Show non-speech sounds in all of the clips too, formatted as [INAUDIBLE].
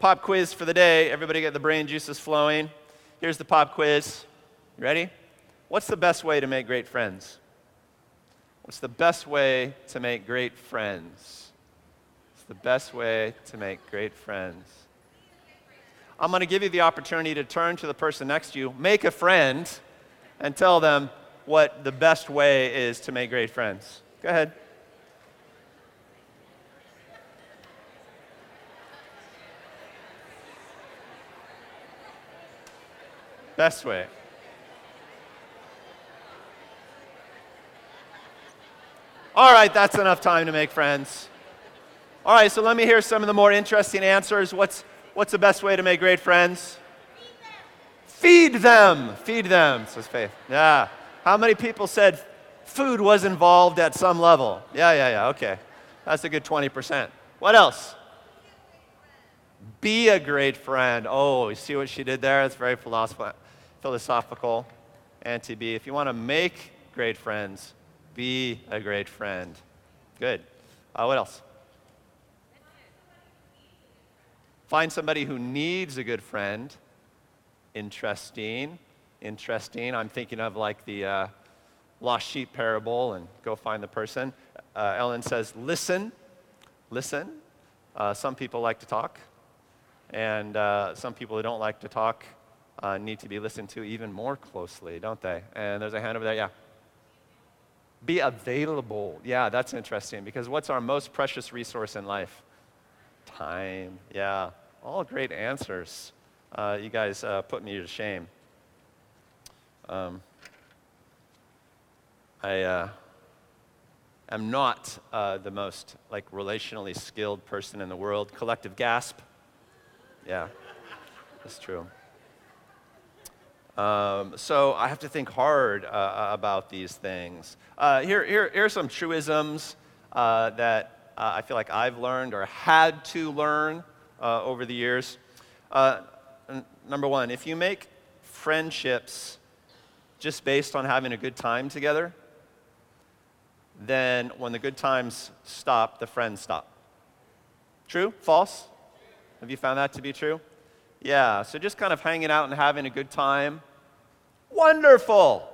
pop quiz for the day. Everybody get the brain juices flowing. Here's the pop quiz. You ready? What's the best way to make great friends? What's the best way to make great friends? It's the best way to make great friends. I'm going to give you the opportunity to turn to the person next to you, make a friend, and tell them what the best way is to make great friends. Go ahead. Best way. All right, that's enough time to make friends. All right, so let me hear some of the more interesting answers. What's, what's the best way to make great friends? Feed them. Feed them, says Faith. Yeah. How many people said food was involved at some level? Yeah, yeah, yeah, okay. That's a good 20%. What else? Be a great friend. Oh, you see what she did there? It's very philosophical philosophical and to be. If you want to make great friends, be a great friend. Good. Uh, what else? Find somebody who needs a good friend. Interesting. Interesting. I'm thinking of like the uh, lost sheep parable and go find the person. Uh, Ellen says, listen. Listen. Uh, some people like to talk, and uh, some people who don't like to talk uh, need to be listened to even more closely, don't they? And there's a hand over there, yeah. Be available. Yeah, that's interesting because what's our most precious resource in life? Time. Yeah, all great answers. Uh, you guys uh, put me to shame. Um, I uh, am not uh, the most like relationally skilled person in the world. Collective gasp. Yeah, that's true. Um, so I have to think hard uh, uh, about these things. Uh, here, here, here are some truisms uh, that uh, I feel like I've learned or had to learn uh, over the years. N- number one, if you make friendships just based on having a good time together, then when the good times stop, the friends stop. True? False? Have you found that to be true? Yeah, so just kind of hanging out and having a good time Wonderful.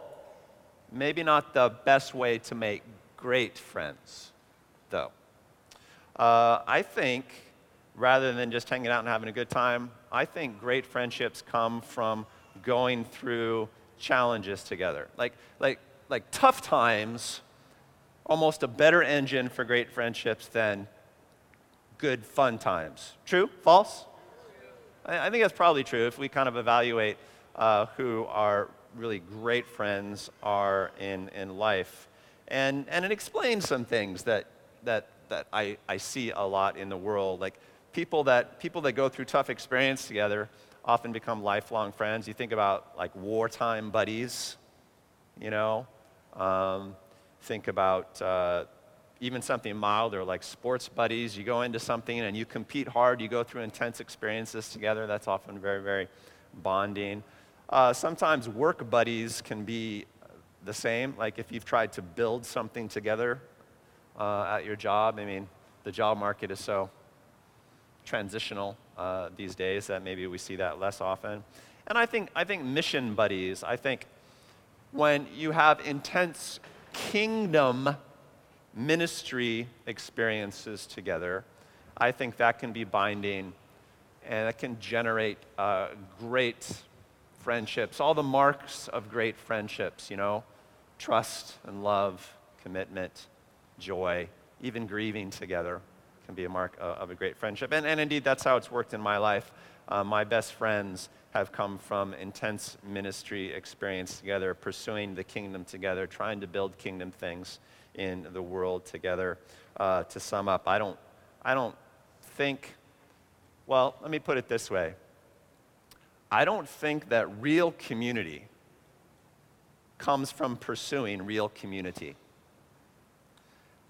Maybe not the best way to make great friends, though. Uh, I think rather than just hanging out and having a good time, I think great friendships come from going through challenges together. Like, like, like tough times, almost a better engine for great friendships than good fun times. True? False? I, I think that's probably true if we kind of evaluate uh, who are really great friends are in, in life. And, and it explains some things that, that, that I, I see a lot in the world. Like people that, people that go through tough experience together often become lifelong friends. You think about like wartime buddies, you know. Um, think about uh, even something milder like sports buddies. You go into something and you compete hard, you go through intense experiences together. That's often very, very bonding. Uh, sometimes work buddies can be the same. Like if you've tried to build something together uh, at your job, I mean, the job market is so transitional uh, these days that maybe we see that less often. And I think, I think mission buddies, I think when you have intense kingdom ministry experiences together, I think that can be binding and it can generate uh, great friendships, all the marks of great friendships, you know, trust and love, commitment, joy, even grieving together can be a mark of a great friendship. And, and indeed, that's how it's worked in my life. Uh, my best friends have come from intense ministry experience together, pursuing the kingdom together, trying to build kingdom things in the world together. Uh, to sum up, I don't, I don't think, well, let me put it this way I don't think that real community comes from pursuing real community.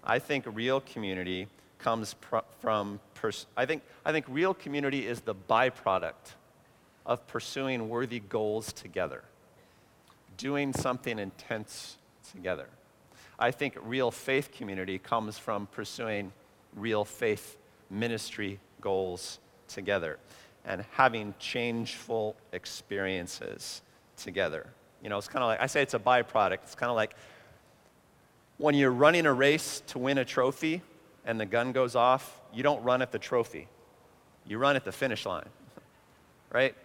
I think real community comes pr- from, pers- I, think, I think real community is the byproduct of pursuing worthy goals together, doing something intense together. I think real faith community comes from pursuing real faith ministry goals together. And having changeful experiences together. You know, it's kind of like, I say it's a byproduct. It's kind of like when you're running a race to win a trophy and the gun goes off, you don't run at the trophy, you run at the finish line, [LAUGHS] right?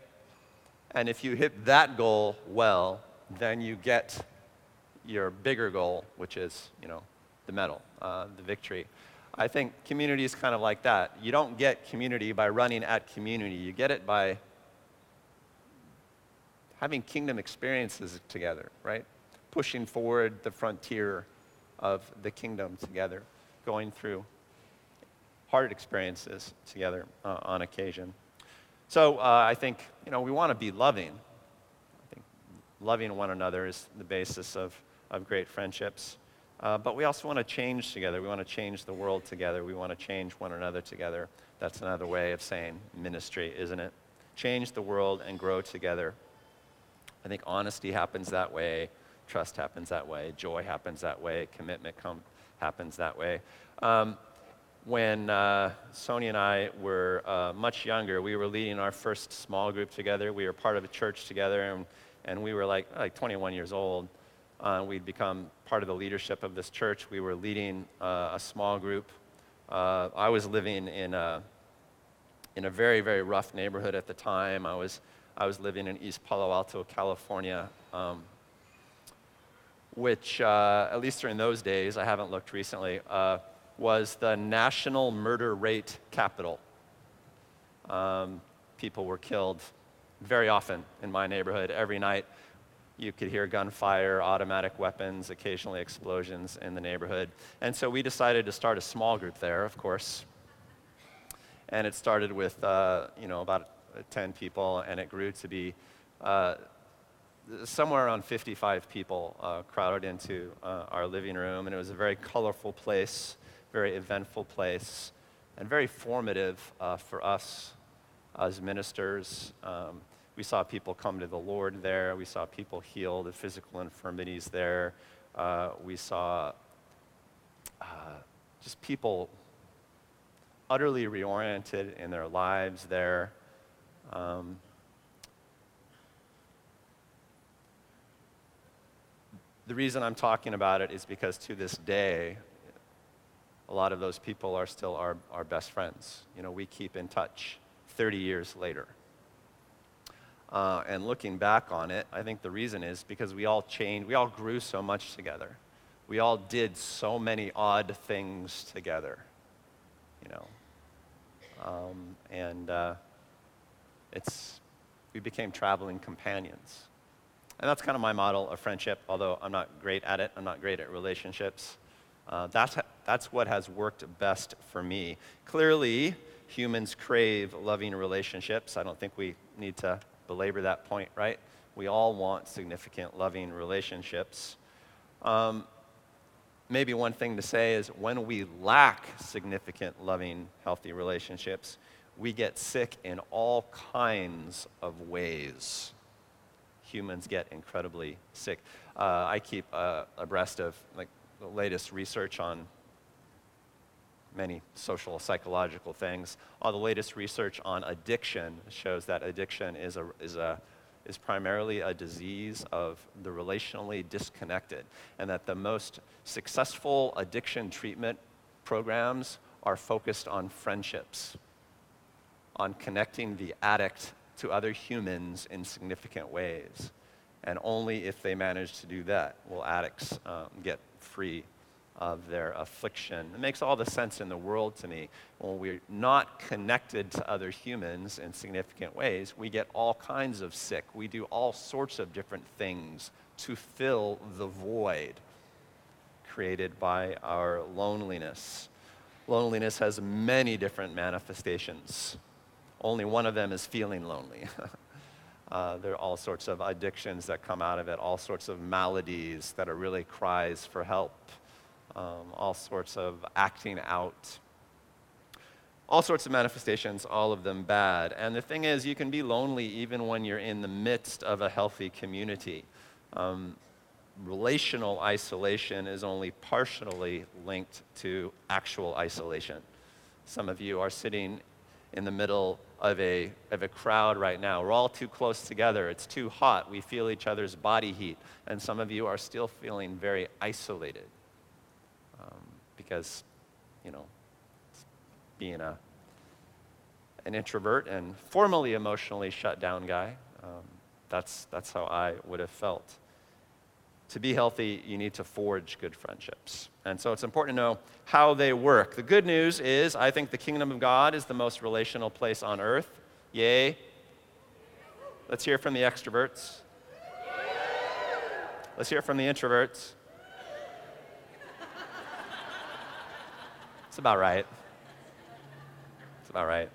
And if you hit that goal well, then you get your bigger goal, which is, you know, the medal, uh, the victory. I think community is kind of like that. You don't get community by running at community, you get it by having kingdom experiences together, right? Pushing forward the frontier of the kingdom together, going through hard experiences together uh, on occasion. So uh, I think, you know, we want to be loving. I think loving one another is the basis of, of great friendships. Uh, but we also want to change together. We want to change the world together. We want to change one another together. That's another way of saying ministry, isn't it? Change the world and grow together. I think honesty happens that way, trust happens that way, joy happens that way, commitment com- happens that way. Um, when uh, and I were uh, much younger, we were leading our first small group together. We were part of a church together, and, and we were like, like 21 years old. Uh, we'd become part of the leadership of this church. We were leading uh, a small group. Uh, I was living in a, in a very, very rough neighborhood at the time. I was, I was living in East Palo Alto, California, um, which, uh, at least during those days, I haven't looked recently, uh, was the national murder rate capital. Um, people were killed very often in my neighborhood every night you could hear gunfire, automatic weapons, occasionally explosions in the neighborhood. And so we decided to start a small group there, of course. And it started with, uh, you know, about 10 people, and it grew to be uh, somewhere around 55 people uh, crowded into uh, our living room. And it was a very colorful place, very eventful place, and very formative uh, for us as ministers. Um, we saw people come to the Lord there. We saw people healed of physical infirmities there. Uh, we saw uh, just people utterly reoriented in their lives there. Um, the reason I'm talking about it is because to this day, a lot of those people are still our, our best friends. You know, we keep in touch 30 years later. Uh, and looking back on it, I think the reason is because we all changed, we all grew so much together. We all did so many odd things together, you know. Um, and uh, it's, we became traveling companions. And that's kind of my model of friendship, although I'm not great at it. I'm not great at relationships. Uh, that's, that's what has worked best for me. Clearly, humans crave loving relationships. I don't think we need to belabor that point, right? We all want significant, loving relationships. Um, maybe one thing to say is when we lack significant, loving, healthy relationships, we get sick in all kinds of ways. Humans get incredibly sick. Uh, I keep uh, abreast of like the latest research on many social psychological things. All the latest research on addiction shows that addiction is, a, is, a, is primarily a disease of the relationally disconnected, and that the most successful addiction treatment programs are focused on friendships, on connecting the addict to other humans in significant ways. And only if they manage to do that will addicts um, get free of their affliction. It makes all the sense in the world to me. When we're not connected to other humans in significant ways, we get all kinds of sick. We do all sorts of different things to fill the void created by our loneliness. Loneliness has many different manifestations. Only one of them is feeling lonely. [LAUGHS] Uh, there are all sorts of addictions that come out of it, all sorts of maladies that are really cries for help um, all sorts of acting out, all sorts of manifestations, all of them bad. And the thing is, you can be lonely even when you're in the midst of a healthy community. Um, relational isolation is only partially linked to actual isolation. Some of you are sitting in the middle of a, of a crowd right now. We're all too close together. It's too hot. We feel each other's body heat. And some of you are still feeling very isolated because, you know, being a, an introvert and formally emotionally shut down guy, um, that's, that's how I would have felt to be healthy, you need to forge good friendships. And so it's important to know how they work. The good news is, I think the kingdom of God is the most relational place on earth. Yay. Let's hear from the extroverts. Let's hear from the introverts. About right. It's about right.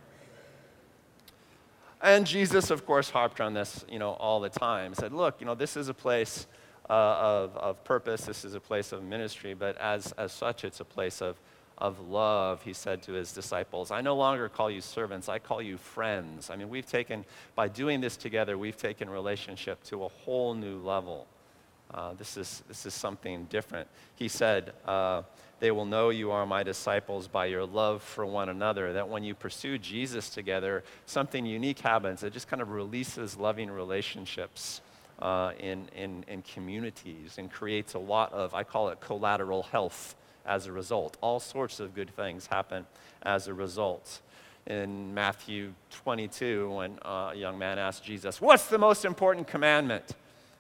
And Jesus, of course, harped on this, you know, all the time. He said, look, you know, this is a place uh, of, of purpose. This is a place of ministry, but as, as such, it's a place of, of love. He said to his disciples, I no longer call you servants, I call you friends. I mean, we've taken, by doing this together, we've taken relationship to a whole new level. Uh, this, is, this is something different. He said, uh, They will know you are my disciples by your love for one another. That when you pursue Jesus together, something unique happens. It just kind of releases loving relationships uh, in, in, in communities and creates a lot of, I call it collateral health as a result. All sorts of good things happen as a result. In Matthew 22, when uh, a young man asked Jesus, What's the most important commandment?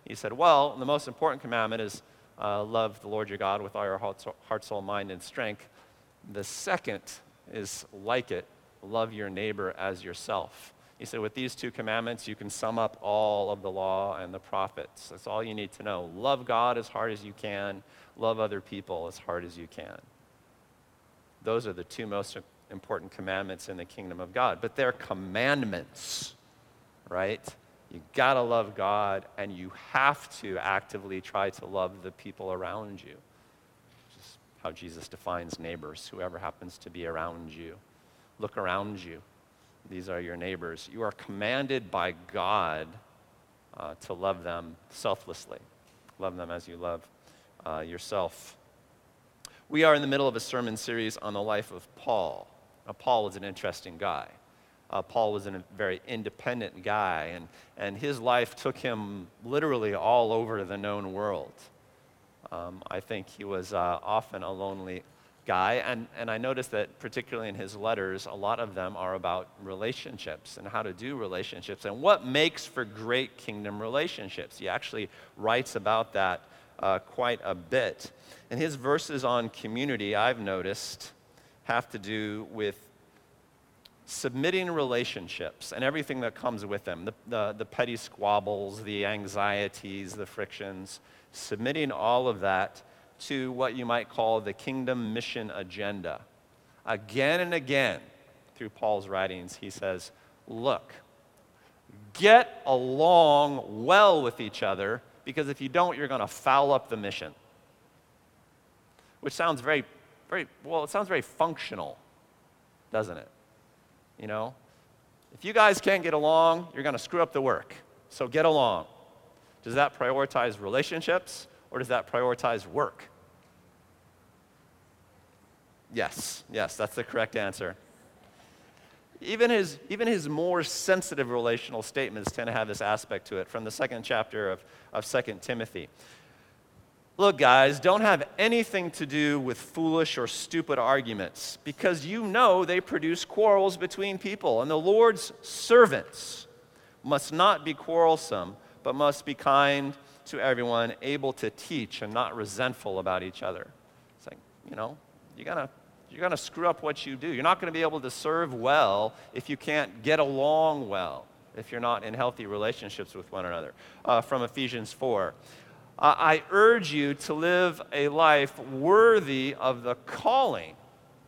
He said, Well, the most important commandment is uh, love the Lord your God with all your heart, heart, soul, mind, and strength. The second is like it love your neighbor as yourself. He said, with these two commandments, you can sum up all of the law and the prophets. That's all you need to know. Love God as hard as you can, love other people as hard as you can. Those are the two most important commandments in the kingdom of God. But they're commandments, right? You gotta love God, and you have to actively try to love the people around you. Just how Jesus defines neighbors, whoever happens to be around you. Look around you these are your neighbors. You are commanded by God uh, to love them selflessly. Love them as you love uh, yourself. We are in the middle of a sermon series on the life of Paul. Now, Paul was an interesting guy. Uh, Paul was a very independent guy, and, and his life took him literally all over the known world. Um, I think he was uh, often a lonely, guy. And, and I noticed that, particularly in his letters, a lot of them are about relationships and how to do relationships and what makes for great kingdom relationships. He actually writes about that uh, quite a bit. And his verses on community, I've noticed, have to do with submitting relationships and everything that comes with them the, the, the petty squabbles, the anxieties, the frictions, submitting all of that to what you might call the kingdom mission agenda. Again and again, through Paul's writings, he says, Look, get along well with each other because if you don't, you're going to foul up the mission. Which sounds very, very, well, it sounds very functional, doesn't it? You know? If you guys can't get along, you're going to screw up the work. So get along. Does that prioritize relationships or does that prioritize work? Yes, yes, that's the correct answer. Even his, even his more sensitive relational statements tend to have this aspect to it from the second chapter of, of 2 Timothy. Look, guys, don't have anything to do with foolish or stupid arguments because you know they produce quarrels between people. And the Lord's servants must not be quarrelsome, but must be kind to everyone, able to teach and not resentful about each other. It's like, you know, you're going to you're going to screw up what you do. You're not going to be able to serve well if you can't get along well, if you're not in healthy relationships with one another. Uh, from Ephesians 4. Uh, I urge you to live a life worthy of the calling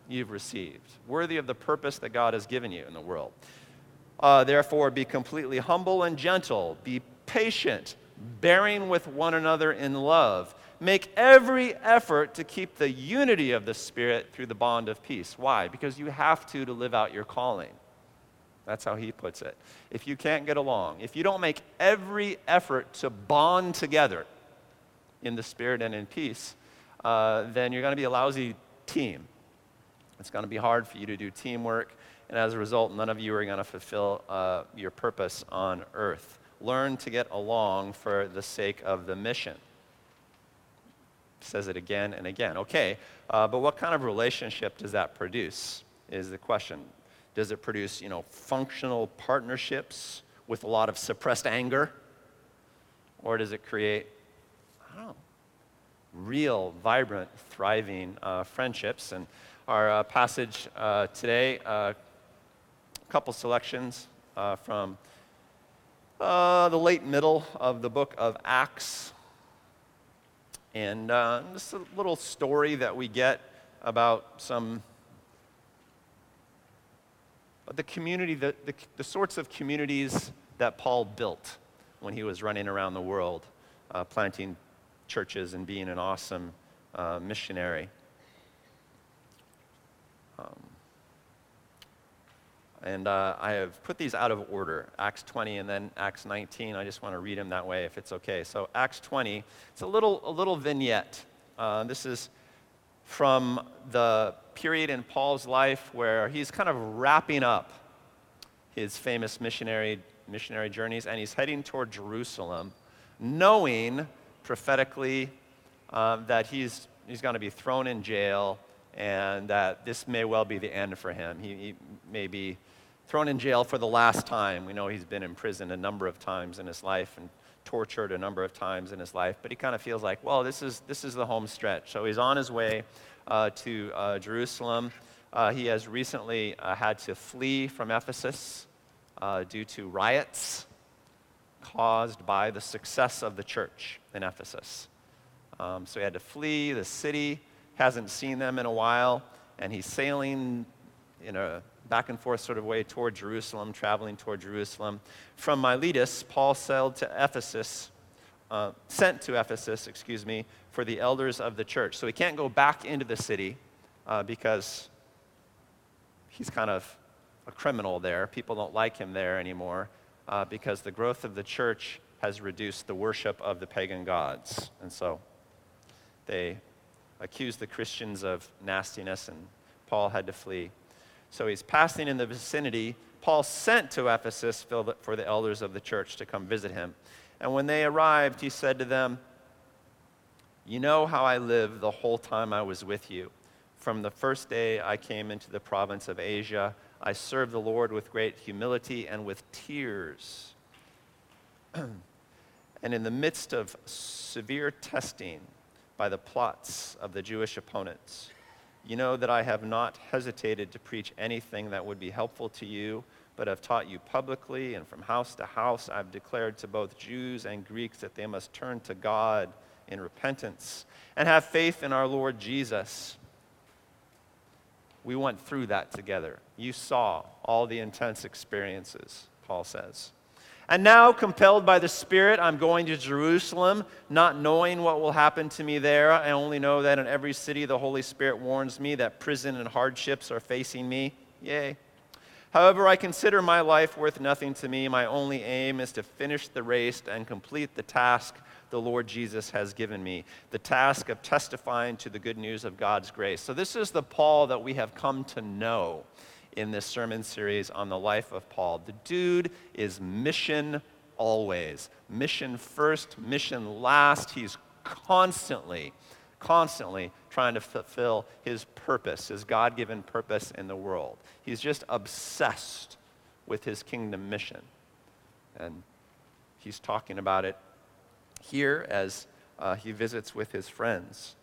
you've received, worthy of the purpose that God has given you in the world. Uh, therefore, be completely humble and gentle, be patient bearing with one another in love. Make every effort to keep the unity of the Spirit through the bond of peace. Why? Because you have to to live out your calling. That's how he puts it. If you can't get along, if you don't make every effort to bond together in the Spirit and in peace, uh, then you're going to be a lousy team. It's going to be hard for you to do teamwork and as a result, none of you are going to fulfill uh, your purpose on earth. Learn to get along for the sake of the mission. Says it again and again. Okay, uh, but what kind of relationship does that produce? Is the question. Does it produce, you know, functional partnerships with a lot of suppressed anger? Or does it create, I real, vibrant, thriving uh, friendships? And our uh, passage uh, today, a uh, couple selections uh, from uh, the late middle of the book of Acts. And just a little story that we get about some the community, the, the, the, sorts of communities that Paul built when he was running around the world, uh, planting churches and being an awesome uh, missionary. Um, and uh, I have put these out of order Acts 20 and then Acts 19. I just want to read them that way if it's okay. So, Acts 20, it's a little, a little vignette. Uh, this is from the period in Paul's life where he's kind of wrapping up his famous missionary, missionary journeys and he's heading toward Jerusalem, knowing prophetically um, that he's, he's going to be thrown in jail and that this may well be the end for him. He, he may be thrown in jail for the last time. We know he's been in prison a number of times in his life and tortured a number of times in his life, but he kind of feels like, well, this is, this is the home stretch. So he's on his way uh, to uh, Jerusalem. Uh, he has recently uh, had to flee from Ephesus uh, due to riots caused by the success of the church in Ephesus. Um, so he had to flee the city, hasn't seen them in a while, and he's sailing in a back and forth sort of way toward Jerusalem, traveling toward Jerusalem. From Miletus, Paul sailed to Ephesus, uh, sent to Ephesus, excuse me, for the elders of the church. So he can't go back into the city uh, because he's kind of a criminal there. People don't like him there anymore uh, because the growth of the church has reduced the worship of the pagan gods. And so they accused the Christians of nastiness, and Paul had to flee. So he's passing in the vicinity. Paul sent to Ephesus for the elders of the church to come visit him. And when they arrived, he said to them, You know how I lived the whole time I was with you. From the first day I came into the province of Asia, I served the Lord with great humility and with tears. [CLEARS THROAT] and in the midst of severe testing by the plots of the Jewish opponents, you know that I have not hesitated to preach anything that would be helpful to you, but have taught you publicly, and from house to house I've declared to both Jews and Greeks that they must turn to God in repentance and have faith in our Lord Jesus. We went through that together. You saw all the intense experiences, Paul says. And now, compelled by the Spirit, I'm going to Jerusalem, not knowing what will happen to me there. I only know that in every city the Holy Spirit warns me that prison and hardships are facing me. Yay. However, I consider my life worth nothing to me. My only aim is to finish the race and complete the task the Lord Jesus has given me the task of testifying to the good news of God's grace. So, this is the Paul that we have come to know in this sermon series on the life of Paul. The dude is mission always. Mission first, mission last. He's constantly, constantly trying to fulfill his purpose, his God given purpose in the world. He's just obsessed with his kingdom mission. And he's talking about it here as uh, he visits with his friends.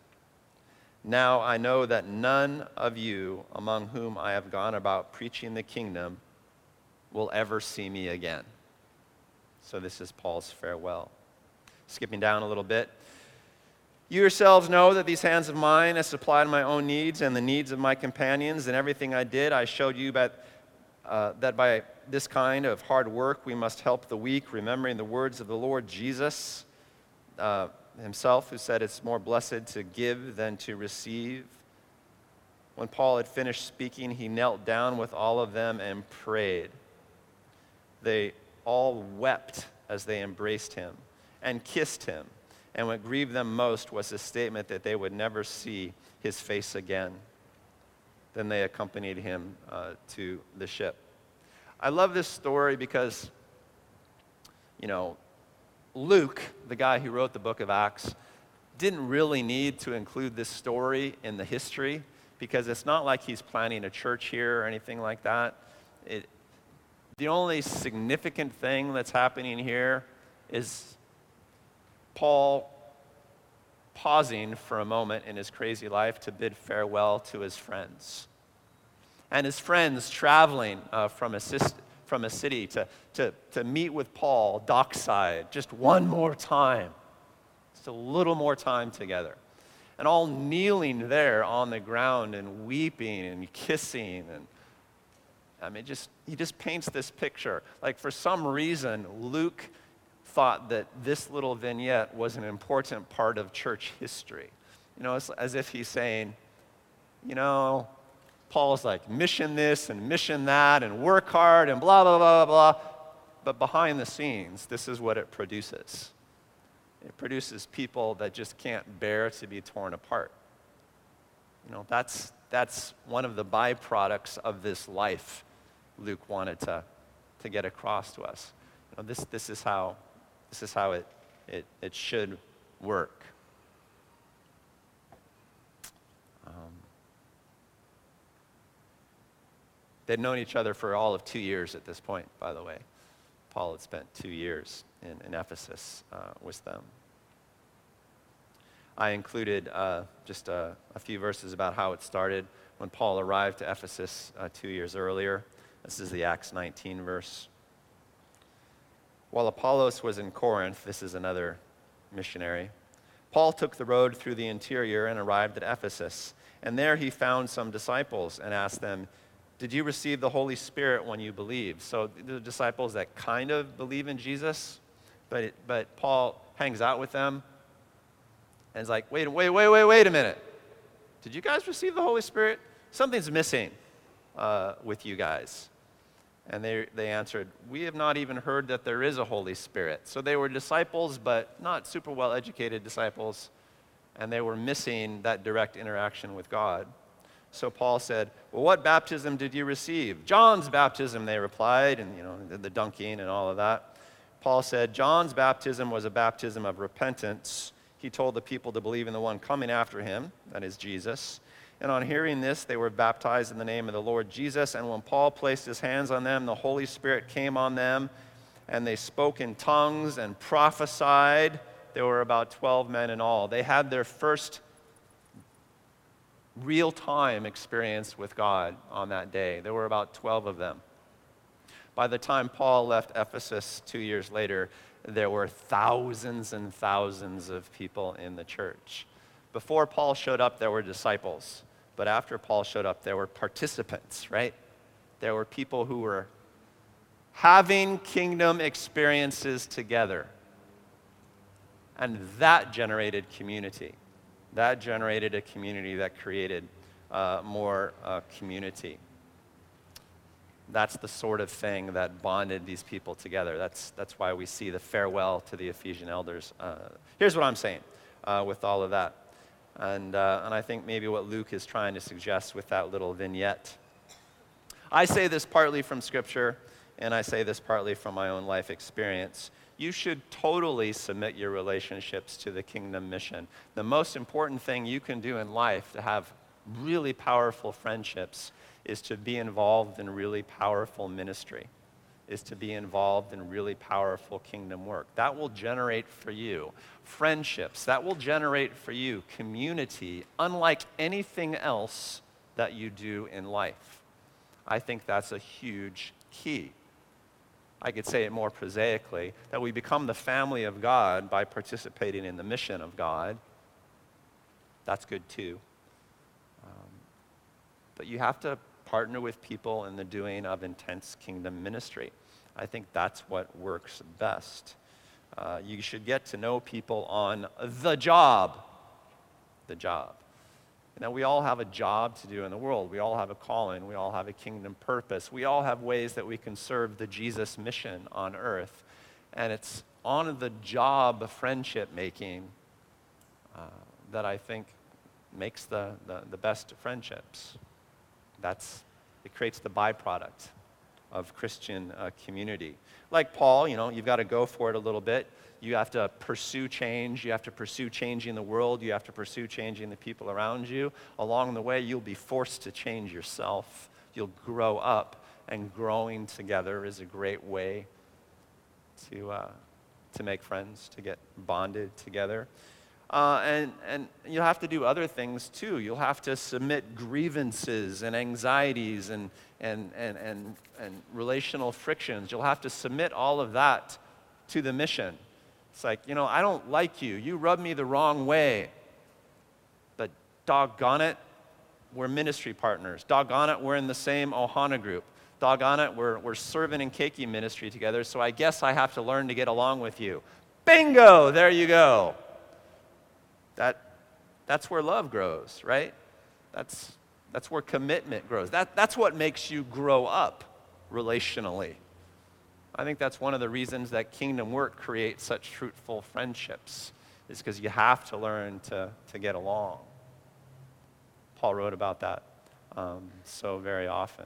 Now I know that none of you among whom I have gone about preaching the kingdom will ever see me again. So this is Paul's farewell. Skipping down a little bit. You yourselves know that these hands of mine have supplied my own needs and the needs of my companions. And everything I did, I showed you that, uh, that by this kind of hard work we must help the weak, remembering the words of the Lord Jesus. Uh, himself who said it's more blessed to give than to receive. When Paul had finished speaking, he knelt down with all of them and prayed. They all wept as they embraced him and kissed him. And what grieved them most was the statement that they would never see his face again. Then they accompanied him uh, to the ship. I love this story because, you know, Luke, the guy who wrote the book of Acts, didn't really need to include this story in the history because it's not like he's planning a church here or anything like that. It, the only significant thing that's happening here is Paul pausing for a moment in his crazy life to bid farewell to his friends. And his friends traveling uh, from, a, from a city to, to, to meet with Paul dockside just one more time, just a little more time together. And all kneeling there on the ground and weeping and kissing and I mean, just, he just paints this picture. Like, for some reason, Luke thought that this little vignette was an important part of church history. You know, as if he's saying, you know, Paul's like, mission this and mission that and work hard and blah, blah, blah, blah, blah. But behind the scenes, this is what it produces it produces people that just can't bear to be torn apart. You know, that's, that's one of the byproducts of this life Luke wanted to, to get across to us. You know, this, this is how this is how it, it, it should work. They'd known each other for all of two years at this point, by the way. Paul had spent two years in, in Ephesus uh, with them. I included uh, just a, a, few verses about how it started when Paul arrived to Ephesus uh, two years earlier. This is the Acts 19 verse. While Apollos was in Corinth, this is another missionary, Paul took the road through the interior and arrived at Ephesus. And there he found some disciples and asked them, Did you receive the Holy Spirit when you believed? So the disciples that kind of believe in Jesus, but, it, but Paul hangs out with them and is like, Wait, wait, wait, wait, wait a minute. Did you guys receive the Holy Spirit? Something's missing uh, with you guys. And they, they answered, We have not even heard that there is a Holy Spirit. So they were disciples, but not super well educated disciples, and they were missing that direct interaction with God. So Paul said, Well, what baptism did you receive? John's baptism, they replied, and you know, the dunking and all of that. Paul said, John's baptism was a baptism of repentance. He told the people to believe in the one coming after him, that is Jesus. And on hearing this, they were baptized in the name of the Lord Jesus. And when Paul placed his hands on them, the Holy Spirit came on them, and they spoke in tongues and prophesied. There were about 12 men in all. They had their first real time experience with God on that day. There were about 12 of them. By the time Paul left Ephesus two years later, there were thousands and thousands of people in the church. Before Paul showed up, there were disciples. But after Paul showed up, there were participants, right? There were people who were having kingdom experiences together. And that generated community. That generated a community that created uh, more uh, community. That's the sort of thing that bonded these people together. That's, that's why we see the farewell to the Ephesian elders. Uh, here's what I'm saying uh, with all of that. And, uh, and I think maybe what Luke is trying to suggest with that little vignette. I say this partly from Scripture, and I say this partly from my own life experience. You should totally submit your relationships to the kingdom mission. The most important thing you can do in life to have really powerful friendships is to be involved in really powerful ministry is to be involved in really powerful kingdom work. That will generate for you friendships. That will generate for you community unlike anything else that you do in life. I think that's a huge key. I could say it more prosaically that we become the family of God by participating in the mission of God. That's good too. Um, but you have to partner with people in the doing of intense kingdom ministry. I think that's what works best. Uh, you should get to know people on the job. The job. You know, we all have a job to do in the world. We all have a calling. We all have a kingdom purpose. We all have ways that we can serve the Jesus mission on earth. And it's on the job of friendship making uh, that I think makes the, the, the best friendships. that's, it creates the byproduct of Christian uh, community. Like Paul, you know, you've got to go for it a little bit. You have to pursue change. You have to pursue changing the world. You have to pursue changing the people around you. Along the way, you'll be forced to change yourself. You'll grow up, and growing together is a great way to, uh, to make friends, to get bonded together. Uh, and, and you'll have to do other things too. You'll have to submit grievances and anxieties and, and, and, and, and relational frictions. You'll have to submit all of that to the mission. It's like, you know, I don't like you. You rub me the wrong way. But doggone it, we're ministry partners. Doggone it, we're in the same Ohana group. Doggone it, we're, we're serving in Keiki ministry together, so I guess I have to learn to get along with you. Bingo! There you go. That, that's where love grows, right? That's, that's where commitment grows. That, that's what makes you grow up relationally. I think that's one of the reasons that kingdom work creates such fruitful friendships, is because you have to learn to, to get along. Paul wrote about that um, so very often.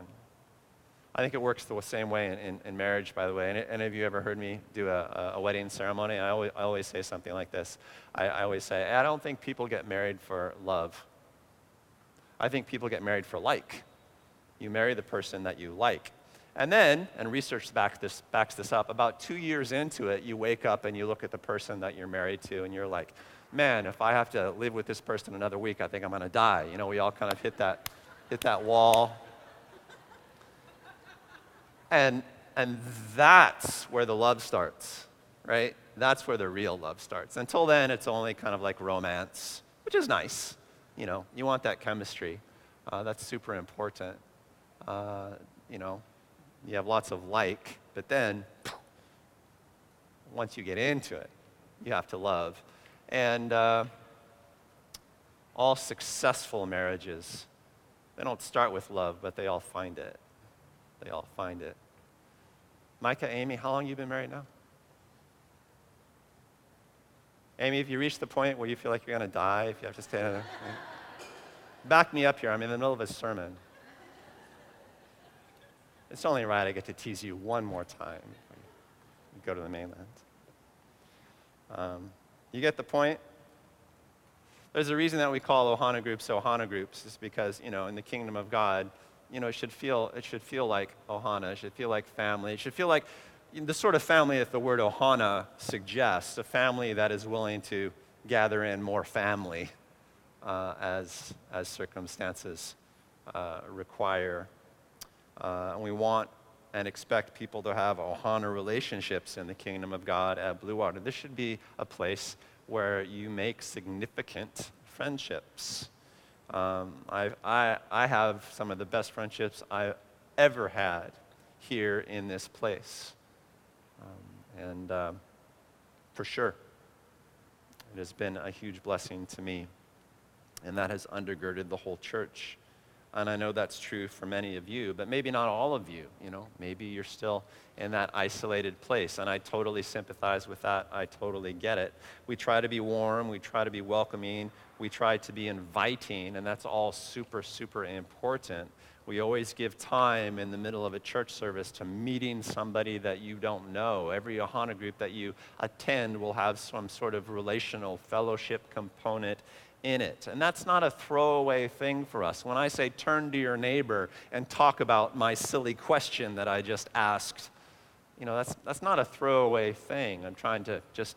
I think it works the same way in, in, in marriage, by the way. Any, any, of you ever heard me do a, a wedding ceremony? I always, I always, say something like this. I, I always say, I don't think people get married for love. I think people get married for like. You marry the person that you like. And then, and research back this, backs this up, about two years into it, you wake up and you look at the person that you're married to, and you're like, man, if I have to live with this person another week, I think I'm going to die. You know, we all kind of hit that, hit that wall and, and that's where the love starts, right? That's where the real love starts. Until then, it's only kind of like romance, which is nice. You know, you want that chemistry. Uh, that's super important. Uh, you know, you have lots of like, but then once you get into it, you have to love. And uh, all successful marriages, they don't start with love, but they all find it. They all find it. Micah, Amy, how long have you been married now? Amy, if you reach the point where you feel like you're going to die, if you have to there, [LAUGHS] back me up here. I'm in the middle of a sermon. It's only right I get to tease you one more time. Go to the mainland. Um, you get the point? There's a reason that we call Ohana groups Ohana groups, is because, you know, in the kingdom of God, you know, it should feel, it should feel like ohana. It should feel like family. It should feel like the sort of family that the word ohana suggests, a family that is willing to gather in more family uh, as, as circumstances uh, require. Uh, and we want and expect people to have ohana relationships in the kingdom of God at Blue Water. This should be a place where you make significant friendships. Um, I, I, I have some of the best friendships I've ever had here in this place. Um, and um, for sure, it has been a huge blessing to me. And that has undergirded the whole church. And I know that's true for many of you, but maybe not all of you. You know, maybe you're still in that isolated place. And I totally sympathize with that. I totally get it. We try to be warm, we try to be welcoming, we try to be inviting, and that's all super, super important. We always give time in the middle of a church service to meeting somebody that you don't know. Every Ohana group that you attend will have some sort of relational fellowship component in it. And that's not a throwaway thing for us. When I say turn to your neighbor and talk about my silly question that I just asked, you know, that's, that's not a throwaway thing. I'm trying to just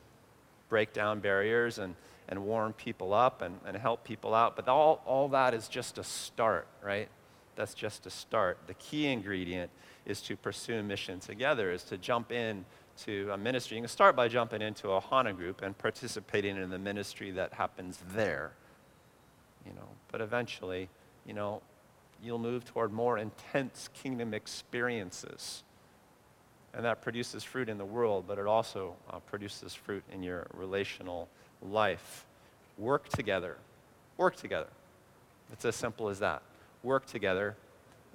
break down barriers and, and warm people up and, and help people out. But all, all that is just a start, right? That's just a start. The key ingredient is to pursue mission together, is to jump in to a ministry. You can start by jumping into an Ohana group and participating in the ministry that happens there. You know, but eventually, you know, you'll move toward more intense kingdom experiences. And that produces fruit in the world, but it also uh, produces fruit in your relational life. Work together. Work together. It's as simple as that. Work together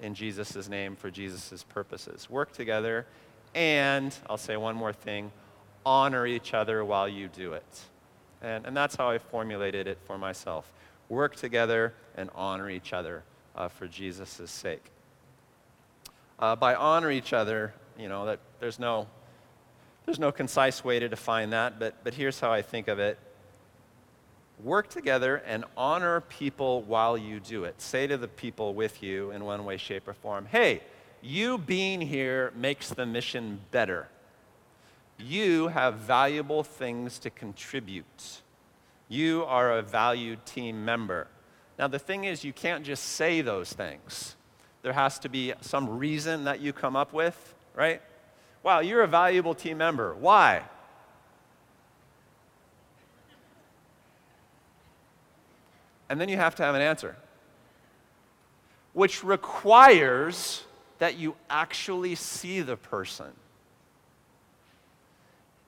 in Jesus' name for Jesus' purposes. Work together and I'll say one more thing honor each other while you do it. And, and that's how I formulated it for myself. Work together and honor each other uh, for Jesus' sake. Uh, by honor each other, you know, that there's no, there's no concise way to define that, but, but here's how I think of it. Work together and honor people while you do it. Say to the people with you in one way, shape, or form, hey, you being here makes the mission better. You have valuable things to contribute. You are a valued team member. Now, the thing is, you can't just say those things. There has to be some reason that you come up with, right? Wow, you're a valuable team member. Why? And then you have to have an answer, which requires that you actually see the person.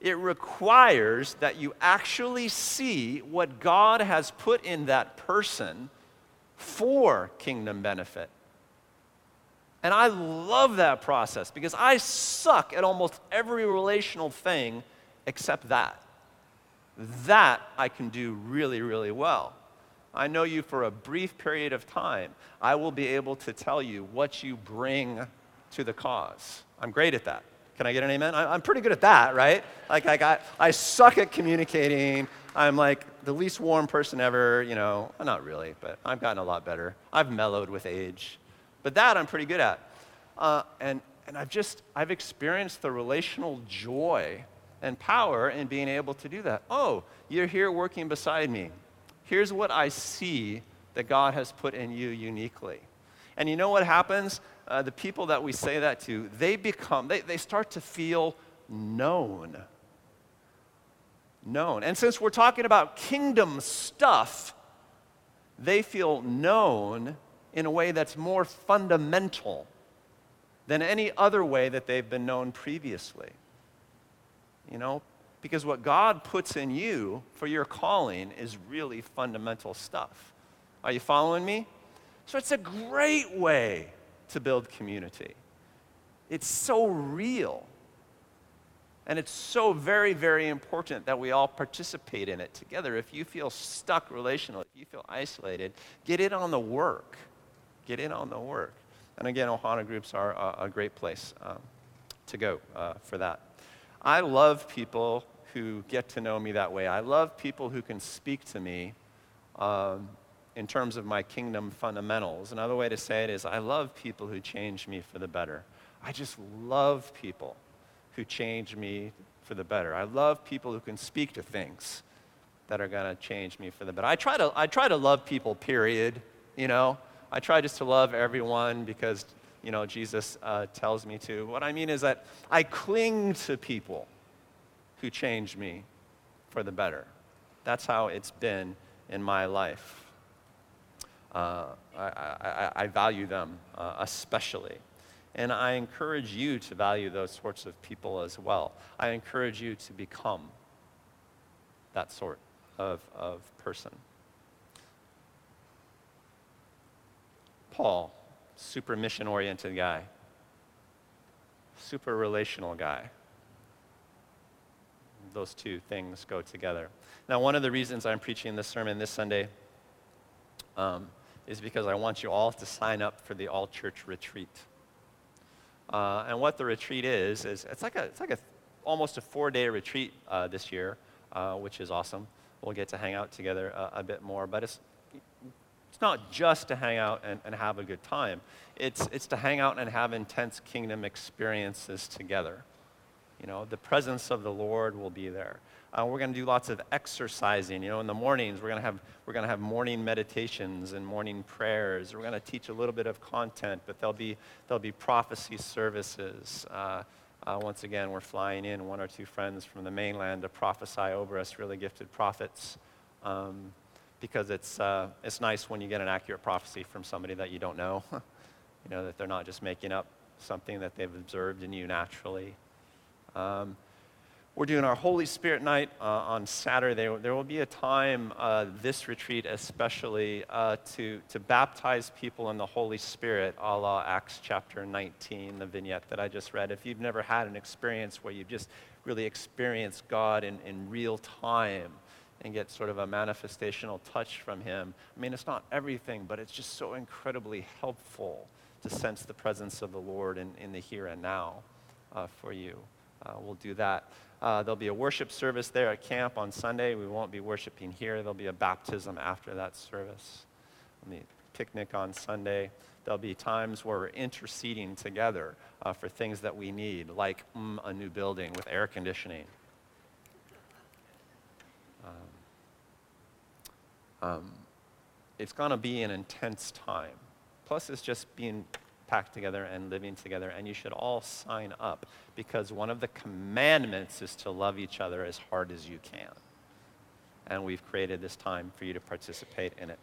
It requires that you actually see what God has put in that person for kingdom benefit. And I love that process because I suck at almost every relational thing except that. That I can do really, really well. I know you for a brief period of time. I will be able to tell you what you bring to the cause. I'm great at that. Can I get an amen? I'm pretty good at that, right? Like, I, got, I suck at communicating. I'm like the least warm person ever, you know. Not really, but I've gotten a lot better. I've mellowed with age. But that I'm pretty good at. Uh, and, and I've just, I've experienced the relational joy and power in being able to do that. Oh, you're here working beside me. Here's what I see that God has put in you uniquely. And you know what happens? Uh, the people that we say that to, they become, they, they start to feel known. Known. And since we're talking about kingdom stuff, they feel known in a way that's more fundamental than any other way that they've been known previously. You know, because what God puts in you for your calling is really fundamental stuff. Are you following me? So it's a great way to build community. It's so real. And it's so very, very important that we all participate in it together. If you feel stuck relationally, if you feel isolated, get in on the work. Get in on the work. And again, Ohana groups are a, a great place um, to go uh, for that. I love people who get to know me that way. I love people who can speak to me um, in terms of my kingdom fundamentals. Another way to say it is I love people who change me for the better. I just love people who change me for the better. I love people who can speak to things that are going to change me for the better. I try to, I try to love people, period. You know, I try just to love everyone because, you know, Jesus uh, tells me to. What I mean is that I cling to people who changed me for the better. That's how it's been in my life. Uh, I, I, I, value them uh, especially. And I encourage you to value those sorts of people as well. I encourage you to become that sort of, of person. Paul, super mission oriented guy, super relational guy those two things go together. Now, one of the reasons I'm preaching this sermon this Sunday um, is because I want you all to sign up for the all church retreat. Uh, and what the retreat is, is it's like a, it's like a almost a four day retreat uh, this year, uh, which is awesome. We'll get to hang out together a bit more, but it's, it's not just to hang out and, and have a good time. It's, it's to hang out and have intense kingdom experiences together. You know, the presence of the Lord will be there. Uh, we're going to do lots of exercising. You know, in the mornings, we're going to have, we're going to have morning meditations and morning prayers. We're going to teach a little bit of content, but there'll be, there'll be prophecy services. Uh, uh, once again, we're flying in one or two friends from the mainland to prophesy over us, really gifted prophets. Um, because it's, uh, it's nice when you get an accurate prophecy from somebody that you don't know. [LAUGHS] you know, that they're not just making up something that they've observed in you naturally. Um, we're doing our Holy Spirit night uh, on Saturday. There will be a time, uh, this retreat especially, uh, to, to baptize people in the Holy Spirit, a la Acts chapter 19, the vignette that I just read. If you've never had an experience where you've just really experienced God in, in real time, and get sort of a manifestational touch from Him. I mean, it's not everything, but it's just so incredibly helpful to sense the presence of the Lord in, in the here and now uh, for you. Uh, we'll do that. Uh, there'll be a worship service there at camp on Sunday. We won't be worshiping here. There'll be a baptism after that service. There'll be picnic on Sunday. There'll be times where we're interceding together uh, for things that we need, like mm, a new building with air conditioning. Um, um, it's going to be an intense time. Plus, it's just being packed together and living together, and you should all sign up because one of the commandments is to love each other as hard as you can. And we've created this time for you to participate in it.